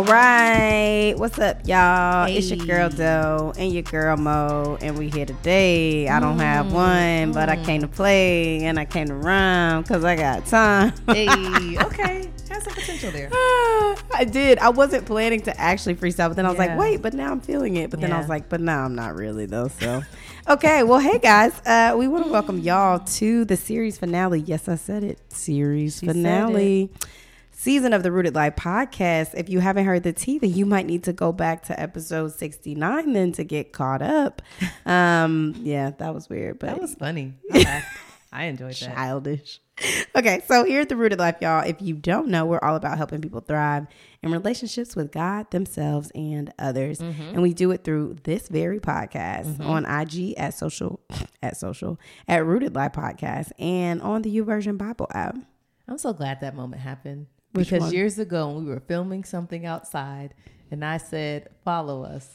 All right. What's up, y'all? It's your girl Doe and your girl Moe, and we here today. I don't have one, but I came to play and I came to rhyme because I got time. Hey, okay. Has some potential there. I did. I wasn't planning to actually freestyle, but then I was like, wait, but now I'm feeling it. But then I was like, but now I'm not really though. So, okay. Well, hey guys, uh, we want to welcome y'all to the series finale. Yes, I said it. Series She finale. Season of the Rooted Life podcast. If you haven't heard the tea, then you might need to go back to episode 69 then to get caught up. Um, yeah, that was weird, but That was funny. I enjoyed that. childish. Okay, so here at the Rooted Life, y'all, if you don't know, we're all about helping people thrive in relationships with God, themselves, and others. Mm-hmm. And we do it through this very podcast on IG at social at social at Rooted Life Podcast and on the YouVersion Bible app. I'm so glad that moment happened because years ago when we were filming something outside, and I said, "Follow us."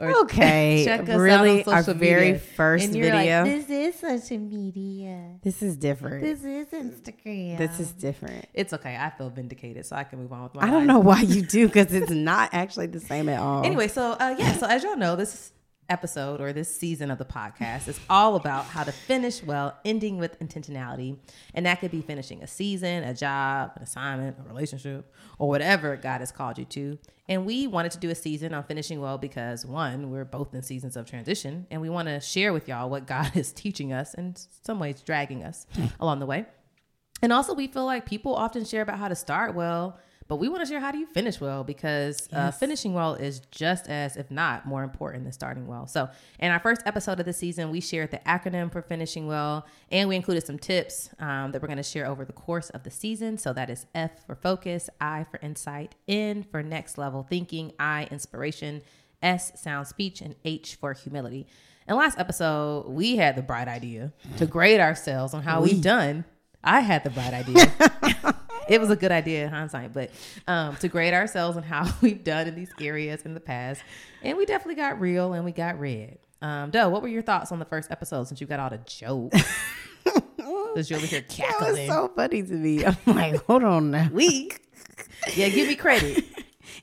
Okay, check us out really, on our social very media. first you're like, video. This is social media. this is different. This is Instagram. This is different. It's okay. I feel vindicated, so I can move on with my I don't life. know why you do because it's not actually the same at all. Anyway, so uh, yeah, so as y'all know, this episode or this season of the podcast is all about how to finish well, ending with intentionality, and that could be finishing a season, a job, an assignment, a relationship, or whatever God has called you to. And we wanted to do a season on finishing well because one, we're both in seasons of transition, and we want to share with y'all what God is teaching us and in some ways dragging us hmm. along the way. And also, we feel like people often share about how to start well, but we want to share how do you finish well because uh, finishing well is just as, if not more important than starting well. So, in our first episode of the season, we shared the acronym for finishing well, and we included some tips um, that we're going to share over the course of the season. So, that is F for focus, I for insight, N for next level thinking, I inspiration, S sound speech, and H for humility. And last episode, we had the bright idea to grade ourselves on how we've done. I had the bright idea. it was a good idea in hindsight, but um, to grade ourselves on how we've done in these areas in the past. And we definitely got real and we got red. Um, Doe, what were your thoughts on the first episode since you got all the jokes? Because you're over here cackling. that was so funny to me. I'm like, hold on now. weak. Yeah, give me credit.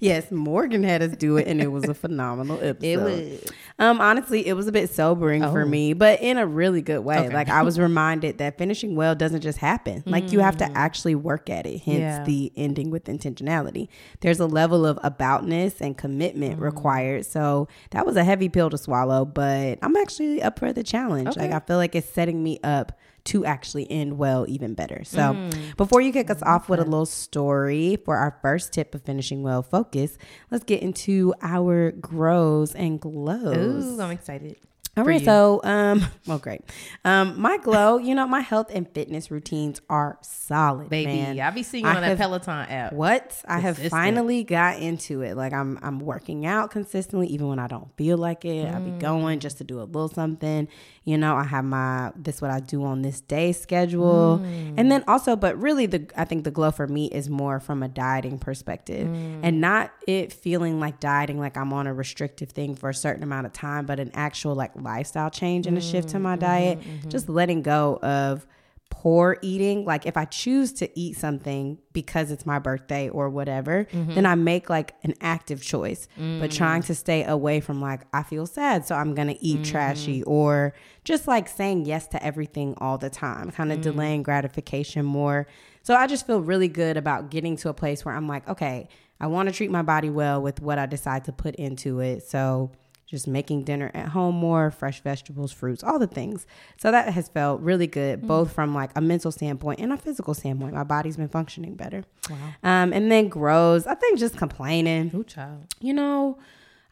Yes, Morgan had us do it, and it was a phenomenal episode. It was. Um, honestly, it was a bit sobering for Oh. me, but in a really good way. Okay. Like I was reminded that finishing well doesn't just happen. Like you have to actually work at it. Hence Mm. Yeah. the ending with intentionality. There's a level of aboutness and commitment Mm. required. So that was a heavy pill to swallow, but I'm actually up for the challenge. Like I feel like it's setting me up to actually end well even better. So Mm. before you kick us off with a little story for our first tip of finishing well focus, let's get into our grows and glows. Ooh, I'm excited. All right, so um, well, great. Um, my glow, you know, my health and fitness routines are solid, Baby, man. I be seeing you I on that Peloton app. What I have finally got into it. Like I'm, I'm working out consistently, even when I don't feel like it. I be Mm. going just to do a little something. You know, I have my this what I do on this day schedule, Mm. and then also, but really, the I think the glow for me is more from a dieting perspective, Mm. and not it feeling like dieting, like I'm on a restrictive thing for a certain amount of time, but an actual like lifestyle change and a shift to my Mm-hmm, diet. Just letting go of poor eating like if i choose to eat something because it's my birthday or whatever Mm-hmm. then i make like an active choice Mm. but trying to stay away from like i feel sad so i'm gonna eat Mm-hmm. trashy or just like saying yes to everything all the time kind Mm. of delaying gratification more so i just feel really good about getting to a place where i'm like okay i want to treat my body well with what i decide to put into it so just making dinner at home more, fresh vegetables, fruits, all the things. So that has felt really good, both from like a mental standpoint and a physical standpoint. My body's been functioning better. Wow. Um, and then grows, I think just complaining. Ooh, child. You know,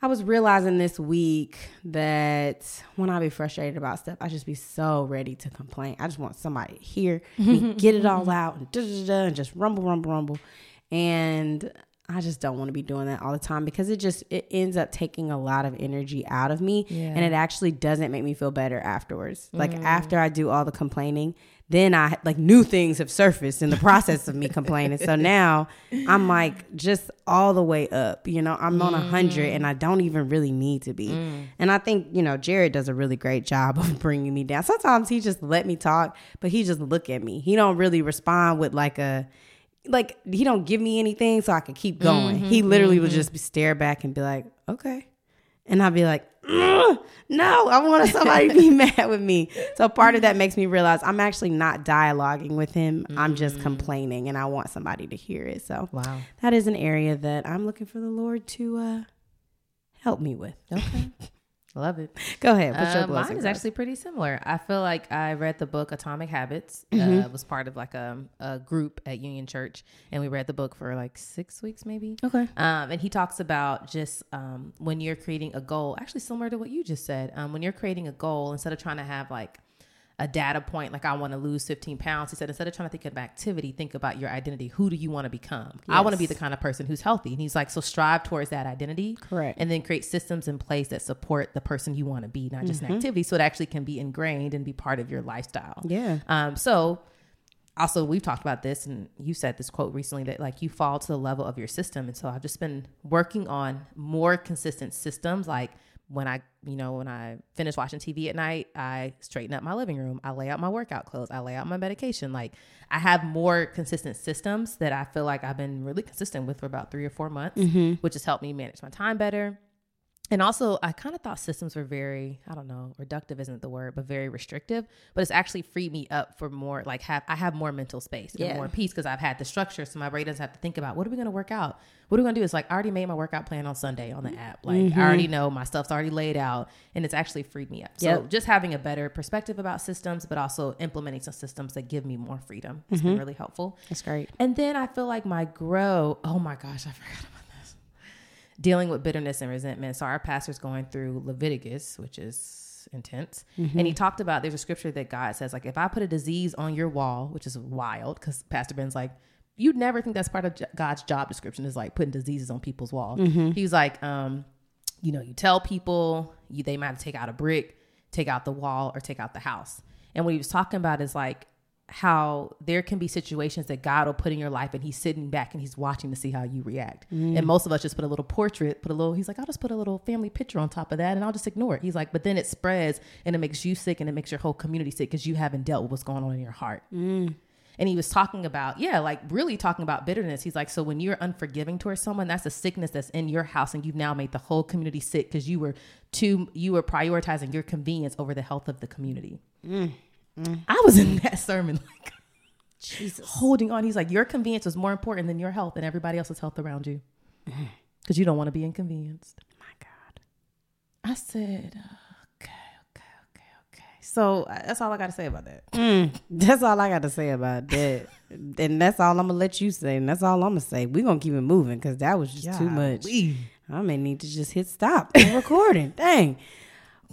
I was realizing this week that when I be frustrated about stuff, I just be so ready to complain. I just want somebody here get it all out and, and just rumble, rumble, rumble. And I just don't want to be doing that all the time because it just it ends up taking a lot of energy out of me Yeah. and it actually doesn't make me feel better afterwards. Like mm. after I do all the complaining, then I like new things have surfaced in the process of me complaining. So now I'm like just all the way up. You know, I'm on a hundred and mm. I don't even really need to be. Mm. And I think you know Jared does a really great job of bringing me down. Sometimes he just let me talk, but he just look at me. He don't really respond with like a like he don't give me anything so I can keep mm-hmm, going. he literally would mm-hmm. just be stare back and be like, "Okay," and I'd be like, "No, I want somebody to be mad with me." So part of that makes me realize I'm actually not dialoguing with him. I'm just mm-hmm. complaining, and I want somebody to hear it. So Wow. that is an area that I'm looking for the Lord to uh, help me with. Okay. Love it. Go ahead. What's Uh, blessing? mine is actually pretty similar. I feel like I read the book Atomic Habits. Mm-hmm. Uh, it was part of like a, a group at Union Church, and we read the book for like six weeks, maybe. okay. Um, and he talks about just um, when you're creating a goal, actually similar to what you just said. Um, when you're creating a goal, instead of trying to have like a data point, like I want to lose 15 pounds, he said, instead of trying to think of activity, think about your identity. Who do you want to become? I want to be the kind of person who's healthy. And he's like, so strive towards that identity. Correct. And then create systems in place that support the person you want to be, not just Mm-hmm. an activity. So it actually can be ingrained and be part of your lifestyle. Yeah. Um, so also we've talked about this and you said this quote recently that like you fall to the level of your system. And so I've just been working on more consistent systems. Like when I, you know, when I finish watching TV at night, I straighten up my living room. I lay out my workout clothes. I lay out my medication. Like I have more consistent systems that I feel like I've been really consistent with for about three or four months, mm-hmm. which has helped me manage my time better. And also, I kind of thought systems were very, I don't know, reductive isn't the word, but very restrictive. But it's actually freed me up for more, like, have I have more mental space and Yeah. more peace because I've had the structure. So my brain doesn't have to think about what are we going to work out? What are we going to do? It's like, I already made my workout plan on Sunday on the mm-hmm. app. Like, I already know my stuff's already laid out and it's actually freed me up. So Yep. just having a better perspective about systems, but also implementing some systems that give me more freedom has been mm-hmm. really helpful. That's great. And then I feel like my grow, oh my gosh, I forgot about. Dealing with bitterness and resentment. So our pastor's going through Leviticus, which is intense. And he talked about there's a scripture that God says, like, if I put a disease on your wall, which is wild, because Pastor Ben's like, you'd never think that's part of God's job description is like putting diseases on people's wall. He was like, um, you know, you tell people you they might take out a brick, take out the wall, or take out the house. And what he was talking about is like how there can be situations that God will put in your life and he's sitting back and he's watching to see how you react. And mm. most of us just put a little portrait, put a little, he's like, I'll just put a little family picture on top of that and I'll just ignore it. He's like, but then it spreads and it makes you sick and it makes your whole community sick because you haven't dealt with what's going on in your heart. Mm. And he was talking about, yeah, like really talking about bitterness. He's like, so when you're unforgiving towards someone, that's a sickness that's in your house, and you've now made the whole community sick because you were too, you were prioritizing your convenience over the health of the community. Mm. I was in that sermon, like Jesus. holding on. He's like, your convenience was more important than your health and everybody else's health around you because you don't want to be inconvenienced. My God. I said, okay, okay, okay, okay. So uh, that's all I got to say about that. Mm, that's all I got to say about that. and that's all I'm going to let you say. And that's all I'm going to say. We're going to keep it moving because that was just too much. Golly. I may need to just hit stop the recording. Dang.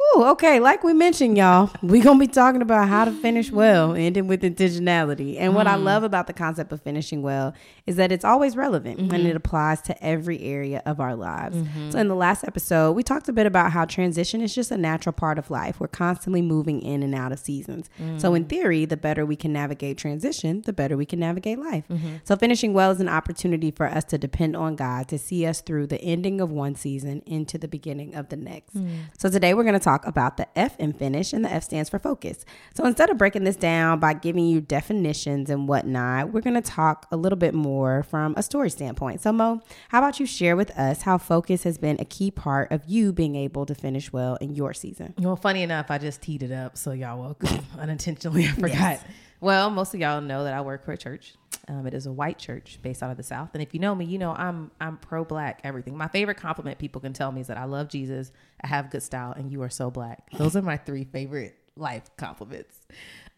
Ooh, okay, like we mentioned, y'all, we're gonna be talking about how to finish well, ending with intentionality. And what I mm. love about the concept of finishing well is that it's always relevant and mm-hmm. it applies to every area of our lives. Mm-hmm. So in the last episode, we talked a bit about how transition is just a natural part of life. We're constantly moving in and out of seasons. So in mm. theory, the better we can navigate transition, the better we can navigate life. Mm-hmm. So finishing well is an opportunity for us to depend on God to see us through the ending of one season into the beginning of the next. Mm. So today we're going to talk about the F in finish, and the F stands for focus. So instead of breaking this down by giving you definitions and whatnot, we're going to talk a little bit more from a story standpoint. So Moe, how about you share with us how focus has been a key part of you being able to finish well in your season? Well, funny enough, I just teed it up, so y'all welcome. Unintentionally, I forgot. Well, most of y'all know that I work for a church. Um, it is a white church based out of the South, and if you know me, you know I'm I'm pro black everything. My favorite compliment people can tell me is that I love Jesus, I have good style, and you are so black. Those are my three favorite life compliments.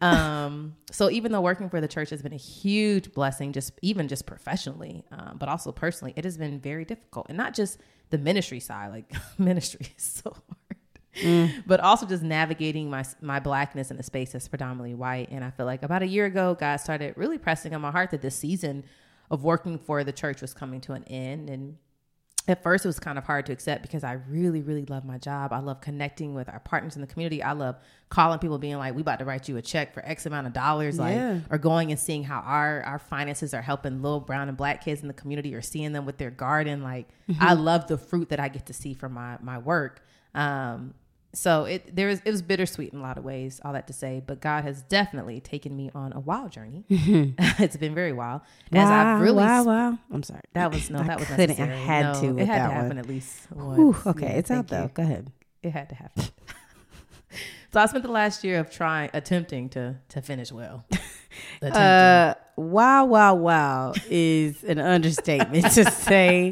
Um, so even though working for the church has been a huge blessing, just even just professionally, um, but also personally, it has been very difficult, and not just the ministry side. Like ministry is so hard but also just navigating my my blackness in a space that's predominantly white. And I feel like about a year ago, God started really pressing on my heart that this season of working for the church was coming to an end. And at first, it was kind of hard to accept because I really, really love my job. I love connecting with our partners in the community. I love calling people, being like, "We about to write you a check for X amount of dollars," like, or going and seeing how our our finances are helping little brown and black kids in the community, or seeing them with their garden. Like, I love the fruit that I get to see from my my work. Um, so it there was it was bittersweet in a lot of ways. All that to say, but God has definitely taken me on a wild journey. it's been very wild. As wow, I've really wow, wow. I'm sorry. that was no I that was couldn't- I had No, to It had to happen one. at least Whew, okay, Yeah, it's out thank though. you. Go ahead. It had to happen. So I spent the last year of trying, attempting to to finish well. Uh, wow, wow, wow is an understatement to say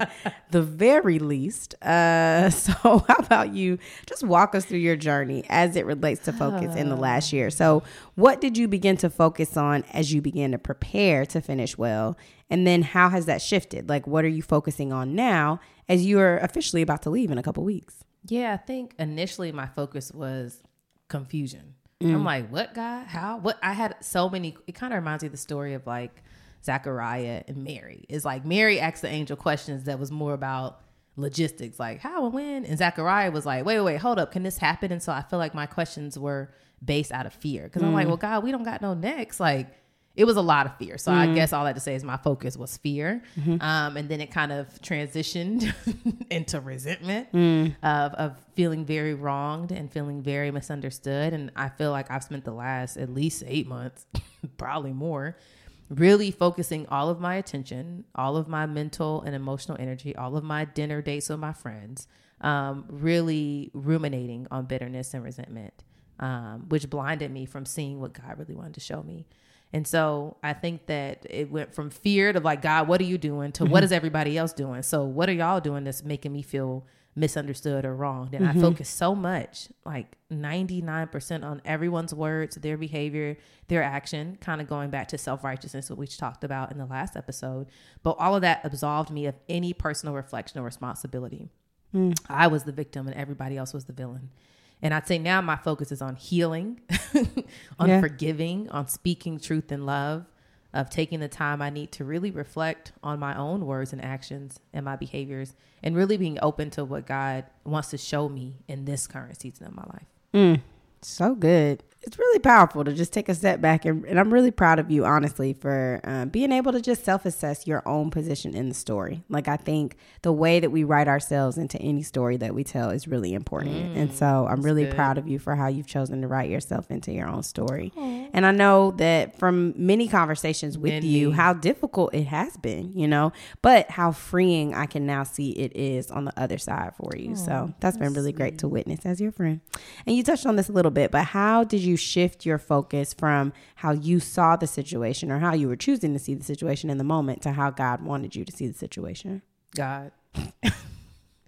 the very least. Uh, so how about you just walk us through your journey as it relates to focus in the last year? So what did you begin to focus on as you began to prepare to finish well? And then how has that shifted? Like, what are you focusing on now as you are officially about to leave in a couple weeks? Yeah, I think initially my focus was confusion. I'm Mm. like, what God? How? What? I had so many. It kind of reminds me of the story of like Zachariah and Mary. It's like Mary asked the angel questions that was more about logistics, like how and when. And Zachariah was like, wait, wait, wait, hold up. Can this happen? And so I feel like my questions were based out of fear. Because I'm Mm. like, well, God, we don't got no next. Like, it was a lot of fear. So Mm. I guess all that to say is my focus was fear. Mm-hmm. Um, and then it kind of transitioned into resentment Mm. of, of feeling very wronged and feeling very misunderstood. And I feel like I've spent the last at least eight months, probably more, really focusing all of my attention, all of my mental and emotional energy, all of my dinner dates with my friends, um, really ruminating on bitterness and resentment, um, which blinded me from seeing what God really wanted to show me. And so I think that it went from fear to like, God, what are you doing to what mm-hmm. is everybody else doing? So what are y'all doing that's making me feel misunderstood or wronged? And I mm-hmm. focus so much, like 99% on everyone's words, their behavior, their action, kind of going back to self righteousness, what we talked about in the last episode. But all of that absolved me of any personal reflection or responsibility. Mm. I was the victim and everybody else was the villain. And I'd say now my focus is on healing, on Yeah. forgiving, on speaking truth and love, of taking the time I need to really reflect on my own words and actions and my behaviors, and really being open to what God wants to show me in this current season of my life. Mm, so good. It's really powerful to just take a step back, and, and I'm really proud of you, honestly, for um, being able to just self assess your own position in the story. Like, I think the way that we write ourselves into any story that we tell is really important. and so I'm really good. proud of you for how you've chosen to write yourself into your own story. And I know that from many conversations with you, how difficult it has been, you know, but how freeing I can now see it is on the other side for you. so that's been really great to witness as your friend. And you touched on this a little bit, but how did you shift your focus from how you saw the situation or how you were choosing to see the situation in the moment to how God wanted you to see the situation? God,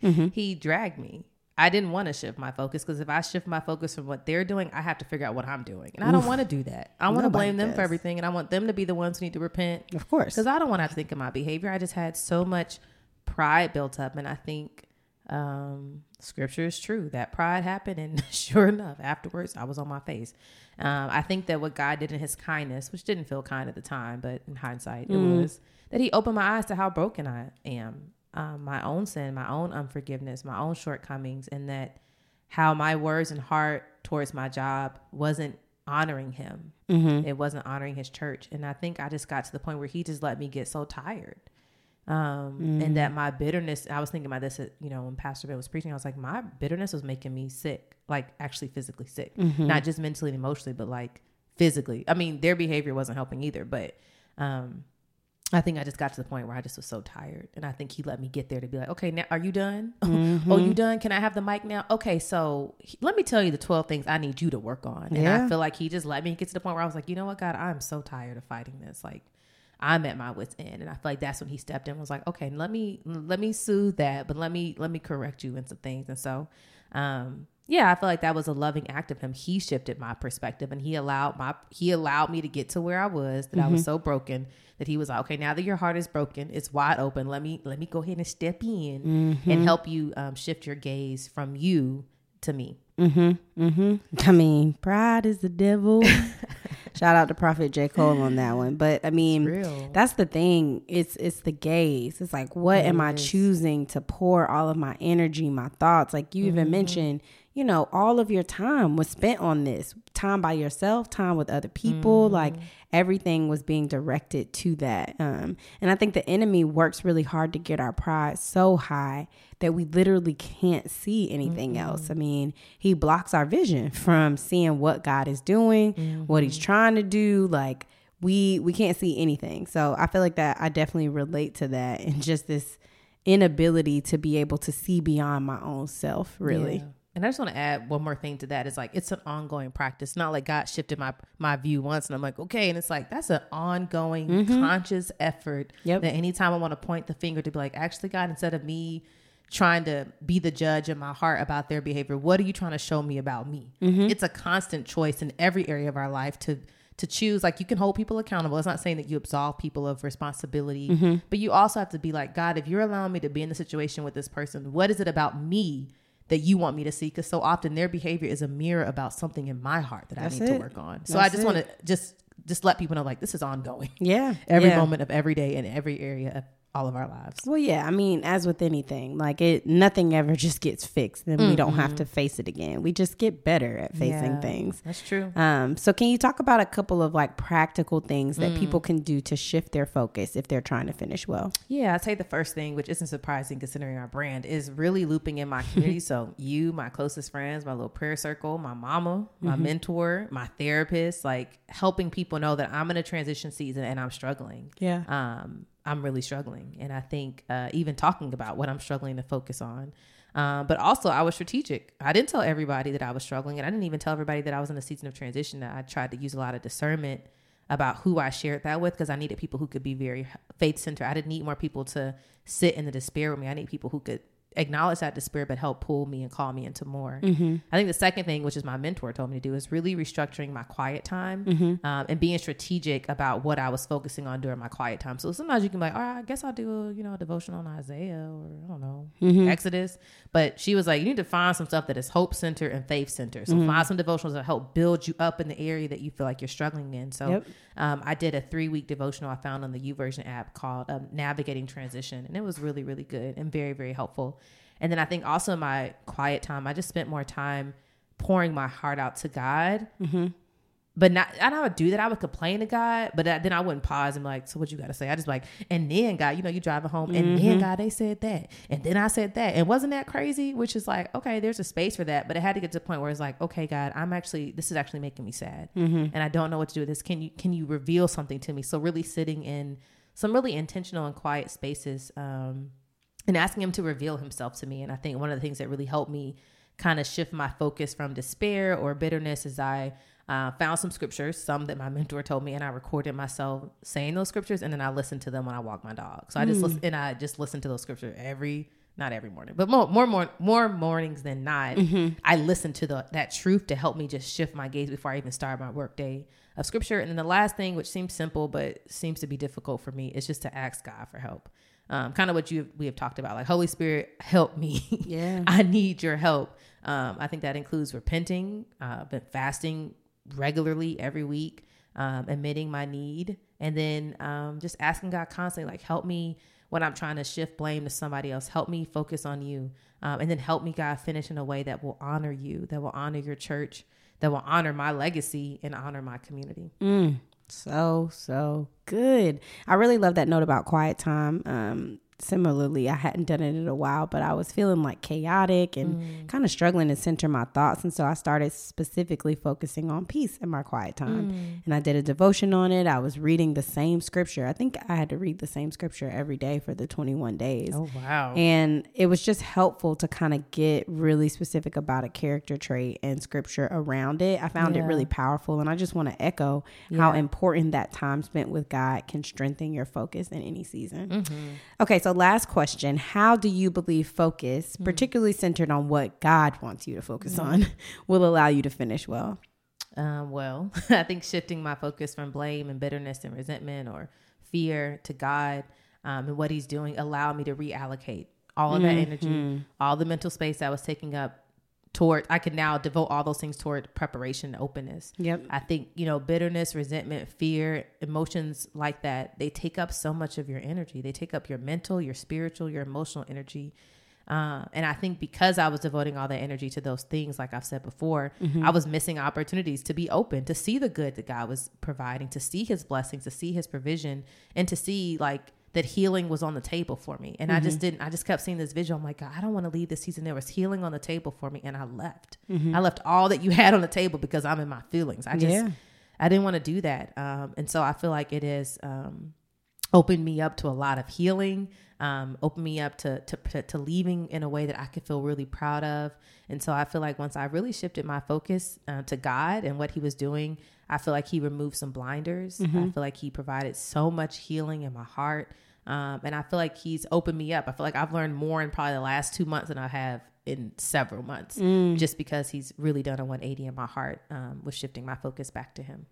Mm-hmm. He dragged me. I didn't want to shift my focus because if I shift my focus from what they're doing, I have to figure out what I'm doing. And I don't want to do that. I want to blame them does. for everything and I want them to be the ones who need to repent. Of course. Because I don't want to think of my behavior. I just had so much pride built up. And I think um, scripture is true. That pride happened. And sure enough, afterwards, I was on my face. Um, I think that what God did in his kindness, which didn't feel kind at the time, but in hindsight, it was that he opened my eyes to how broken I am. Um, my own sin, my own unforgiveness, my own shortcomings, and that how my words and heart towards my job wasn't honoring him. It wasn't honoring his church. And I think I just got to the point where he just let me get so tired. Um, and that my bitterness, I was thinking about this, you know, when Pastor Bill was preaching, I was like, my bitterness was making me sick, like actually physically sick, not just mentally and emotionally, but like physically. I mean, their behavior wasn't helping either, but, um, I think I just got to the point where I just was so tired. And I think he let me get there to be like, okay, now are you done? oh, you done? Can I have the mic now? Okay, so he- let me tell you the 12 things I need you to work on. And Yeah. I feel like he just let me get to the point where I was like, you know what, God, I'm so tired of fighting this. Like, I'm at my wits end. And I feel like that's when he stepped in and was like, okay, let me let me soothe that, but let me let me correct you in some things. And so um yeah, I feel like that was a loving act of him. He shifted my perspective and he allowed my he allowed me to get to where I was that I was so broken that he was like, okay, now that your heart is broken, it's wide open. Let me let me go ahead and step in and help you um, shift your gaze from you to me. I mean, pride is the devil. Shout out to Prophet J. Cole on that one. But I mean, that's the thing. It's it's the gaze. It's like what am I choosing to pour all of my energy, my thoughts? Like you Mm-hmm. even mentioned, you know, all of your time was spent on this. Time by yourself, time with other people. Mm-hmm. Like everything was being directed to that. Um, and I think the enemy works really hard to get our pride so high that we literally can't see anything mm-hmm. else. I mean, he blocks our vision from seeing what God is doing, mm-hmm. what he's trying to do. Like we we can't see anything. So I feel like that I definitely relate to that and just this inability to be able to see beyond my own self, really. Yeah. And I just want to add one more thing to that. It's like it's an ongoing practice. Not like God shifted my my view once and I'm like, okay. And it's like that's an ongoing mm-hmm. conscious effort. Yep. That anytime I want to point the finger to be like, actually, God, instead of me trying to be the judge in my heart about their behavior, what are you trying to show me about me? Mm-hmm. It's a constant choice in every area of our life to to choose like you can hold people accountable. It's not saying that you absolve people of responsibility, mm-hmm. but you also have to be like, God, if you're allowing me to be in the situation with this person, what is it about me that you want me to see? Because so often their behavior is a mirror about something in my heart that That's I need it. to work on. So That's I just want to just just let people know like this is ongoing. Yeah. Every yeah. moment of every day in every area of all of our lives. Well, yeah, I mean, as with anything, like it, nothing ever just gets fixed, and mm-hmm. we don't have to face it again. We just get better at facing yeah, things. That's true. Um, so can you talk about a couple of like practical things that mm. people can do to shift their focus if they're trying to finish well? Yeah, I'd say the first thing, which isn't surprising considering our brand, is really looping in my community. so you, my closest friends, my little prayer circle, my mama, my mm-hmm. mentor, my therapist, like helping people know that I'm in a transition season and I'm struggling. Yeah. Um, I'm really struggling. And I think uh, even talking about what I'm struggling to focus on. Um, but also, I was strategic. I didn't tell everybody that I was struggling, and I didn't even tell everybody that I was in a season of transition. I tried to use a lot of discernment about who I shared that with because I needed people who could be very faith centered. I didn't need more people to sit in the despair with me. I need people who could acknowledge that despair, but help pull me and call me into more. Mm-hmm. I think the second thing, which is my mentor told me to do, is really restructuring my quiet time mm-hmm. um, and being strategic about what I was focusing on during my quiet time. So sometimes you can be like, all right, I guess I'll do a you know a devotion on Isaiah or I don't know mm-hmm. Exodus. But she was like, you need to find some stuff that is hope center and faith center. So mm-hmm. find some devotionals that help build you up in the area that you feel like you're struggling in. So yep. um, I did a three week devotional I found on the YouVersion app called um, Navigating Transition, and it was really really good and very very helpful. And then I think also in my quiet time, I just spent more time pouring my heart out to God. Mm-hmm. But not, I don't do that. I would complain to God, but then I wouldn't pause and be like, "So what you got to say?" I just like, and then God, you know, you driving home, and mm-hmm. then God, they said that, and then I said that, and wasn't that crazy? Which is like, okay, there's a space for that, but it had to get to the point where it's like, okay, God, I'm actually, this is actually making me sad, mm-hmm. and I don't know what to do with this. Can you can you reveal something to me? So really sitting in some really intentional and quiet spaces. Um, and asking him to reveal himself to me. And I think one of the things that really helped me kind of shift my focus from despair or bitterness is I uh, found some scriptures, some that my mentor told me, and I recorded myself saying those scriptures, and then I listened to them when I walk my dog. So I just mm. listen, and I just listen to those scriptures every not every morning, but more more more, more mornings than not. Mm-hmm. I listen to the that truth to help me just shift my gaze before I even start my workday of scripture. And then the last thing, which seems simple but seems to be difficult for me, is just to ask God for help um, kind of what you we have talked about, like Holy Spirit, help me. Yeah, I need your help. Um, I think that includes repenting, uh, been fasting regularly every week, um, admitting my need, and then um, just asking God constantly, like, help me when I'm trying to shift blame to somebody else. Help me focus on you, um, and then help me, God, finish in a way that will honor you, that will honor your church, that will honor my legacy and honor my community. Mm, so so good. I really love that note about quiet time. Um, similarly, I hadn't done it in a while, but I was feeling like chaotic and mm. kind of struggling to center my thoughts. And so I started specifically focusing on peace in my quiet time. Mm. And I did a devotion on it. I was reading the same scripture. I think I had to read the same scripture every day for the 21 days. Oh, wow. And it was just helpful to kind of get really specific about a character trait and scripture around it. I found yeah. it really powerful. And I just want to echo yeah. how important that time spent with God can strengthen your focus in any season. Mm-hmm. Okay, so so, last question How do you believe focus, mm-hmm. particularly centered on what God wants you to focus mm-hmm. on, will allow you to finish well? Um, well, I think shifting my focus from blame and bitterness and resentment or fear to God um, and what He's doing allow me to reallocate all of that mm-hmm. energy, all the mental space I was taking up toward I can now devote all those things toward preparation and openness. Yep. I think, you know, bitterness, resentment, fear, emotions like that, they take up so much of your energy. They take up your mental, your spiritual, your emotional energy. Uh, and I think because I was devoting all that energy to those things, like I've said before, Mm-hmm. I was missing opportunities to be open, to see the good that God was providing, to see His blessings, to see His provision, and to see like that healing was on the table for me. And I Mm-hmm. just didn't. I just kept seeing this visual. I'm like, God, I don't want to leave this season. There was healing on the table for me, and I left. Mm-hmm. I left all that you had on the table because I'm in my feelings. I just, Yeah. I didn't want to do that. Um, and so I feel like it is. Um, opened me up to a lot of healing um, opened me up to, to to leaving in a way that I could feel really proud of and so I feel like once I really shifted my focus uh, to God and what he was doing I feel like he removed some blinders I feel like he provided so much healing in my heart um, and I feel like he's opened me up. I feel like I've learned more in probably the last two months than I have in several months just because he's really done a 180 in my heart um, with shifting my focus back to him.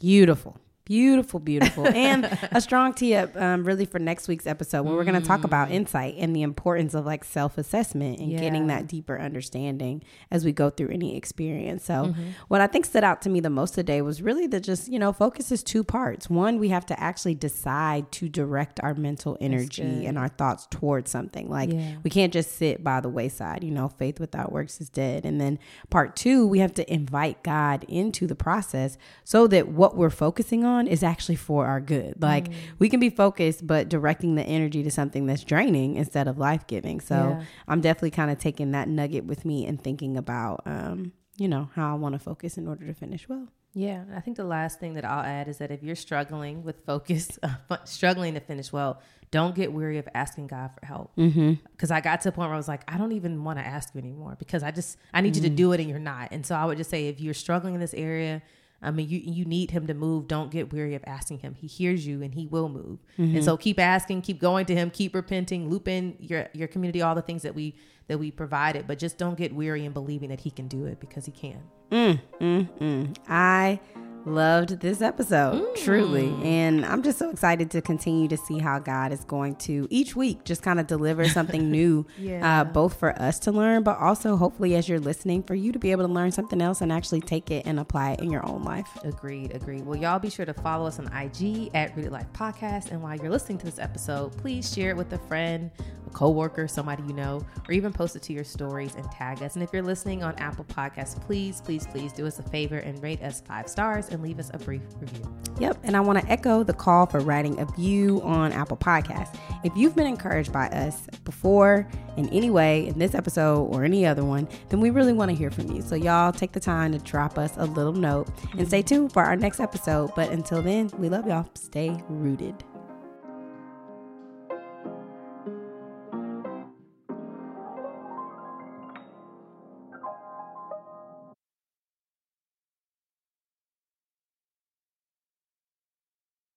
Beautiful. Beautiful, beautiful. and a strong tee up um, really for next week's episode where we're going to talk about insight and the importance of like self assessment and getting that deeper understanding as we go through any experience. So, what I think stood out to me the most today was really that just, you know, focus is two parts. One, we have to actually decide to direct our mental energy and our thoughts towards something. Like, Yeah. we can't just sit by the wayside. You know, faith without works is dead. And then part two, we have to invite God into the process so that what we're focusing on is actually for our good. Like mm. we can be focused, but directing the energy to something that's draining instead of life giving. So Yeah. I'm definitely kind of taking that nugget with me and thinking about, um, you know, how I want to focus in order to finish well. Yeah, I think the last thing that I'll add is that if you're struggling with focus, uh, struggling to finish well, don't get weary of asking God for help. Mm-hmm. Because I got to a point where I was like, I don't even want to ask you anymore because I just I need you to mm. do it and you're not. And so I would just say, if you're struggling in this area, I mean, you you need Him to move. Don't get weary of asking Him. He hears you and He will move. And so keep asking, keep going to Him, keep repenting, loop in your your community, all the things that we that we provided, but just don't get weary in believing that He can do it because He can. Mm, mm, mm. I loved this episode truly and i'm just so excited to continue to see how god is going to each week just kind of deliver something new Yeah. uh, both for us to learn but also hopefully as you're listening for you to be able to learn something else and actually take it and apply it in your own life Agreed, agreed. Well, y'all be sure to follow us on IG at Rooted Life Podcast. And while you're listening to this episode, please share it with a friend, a coworker, somebody you know, or even post it to your stories and tag us. And if you're listening on Apple Podcasts, please, please, please do us a favor and rate us five stars and leave us a brief review. Yep, and I want to echo the call for writing a view on Apple Podcasts. If you've been encouraged by us before in any way in this episode or any other one, then we really want to hear from you. So y'all take the time to drop us a little note and stay mm-hmm. tuned for our next episode. But until then, we love y'all. Stay rooted.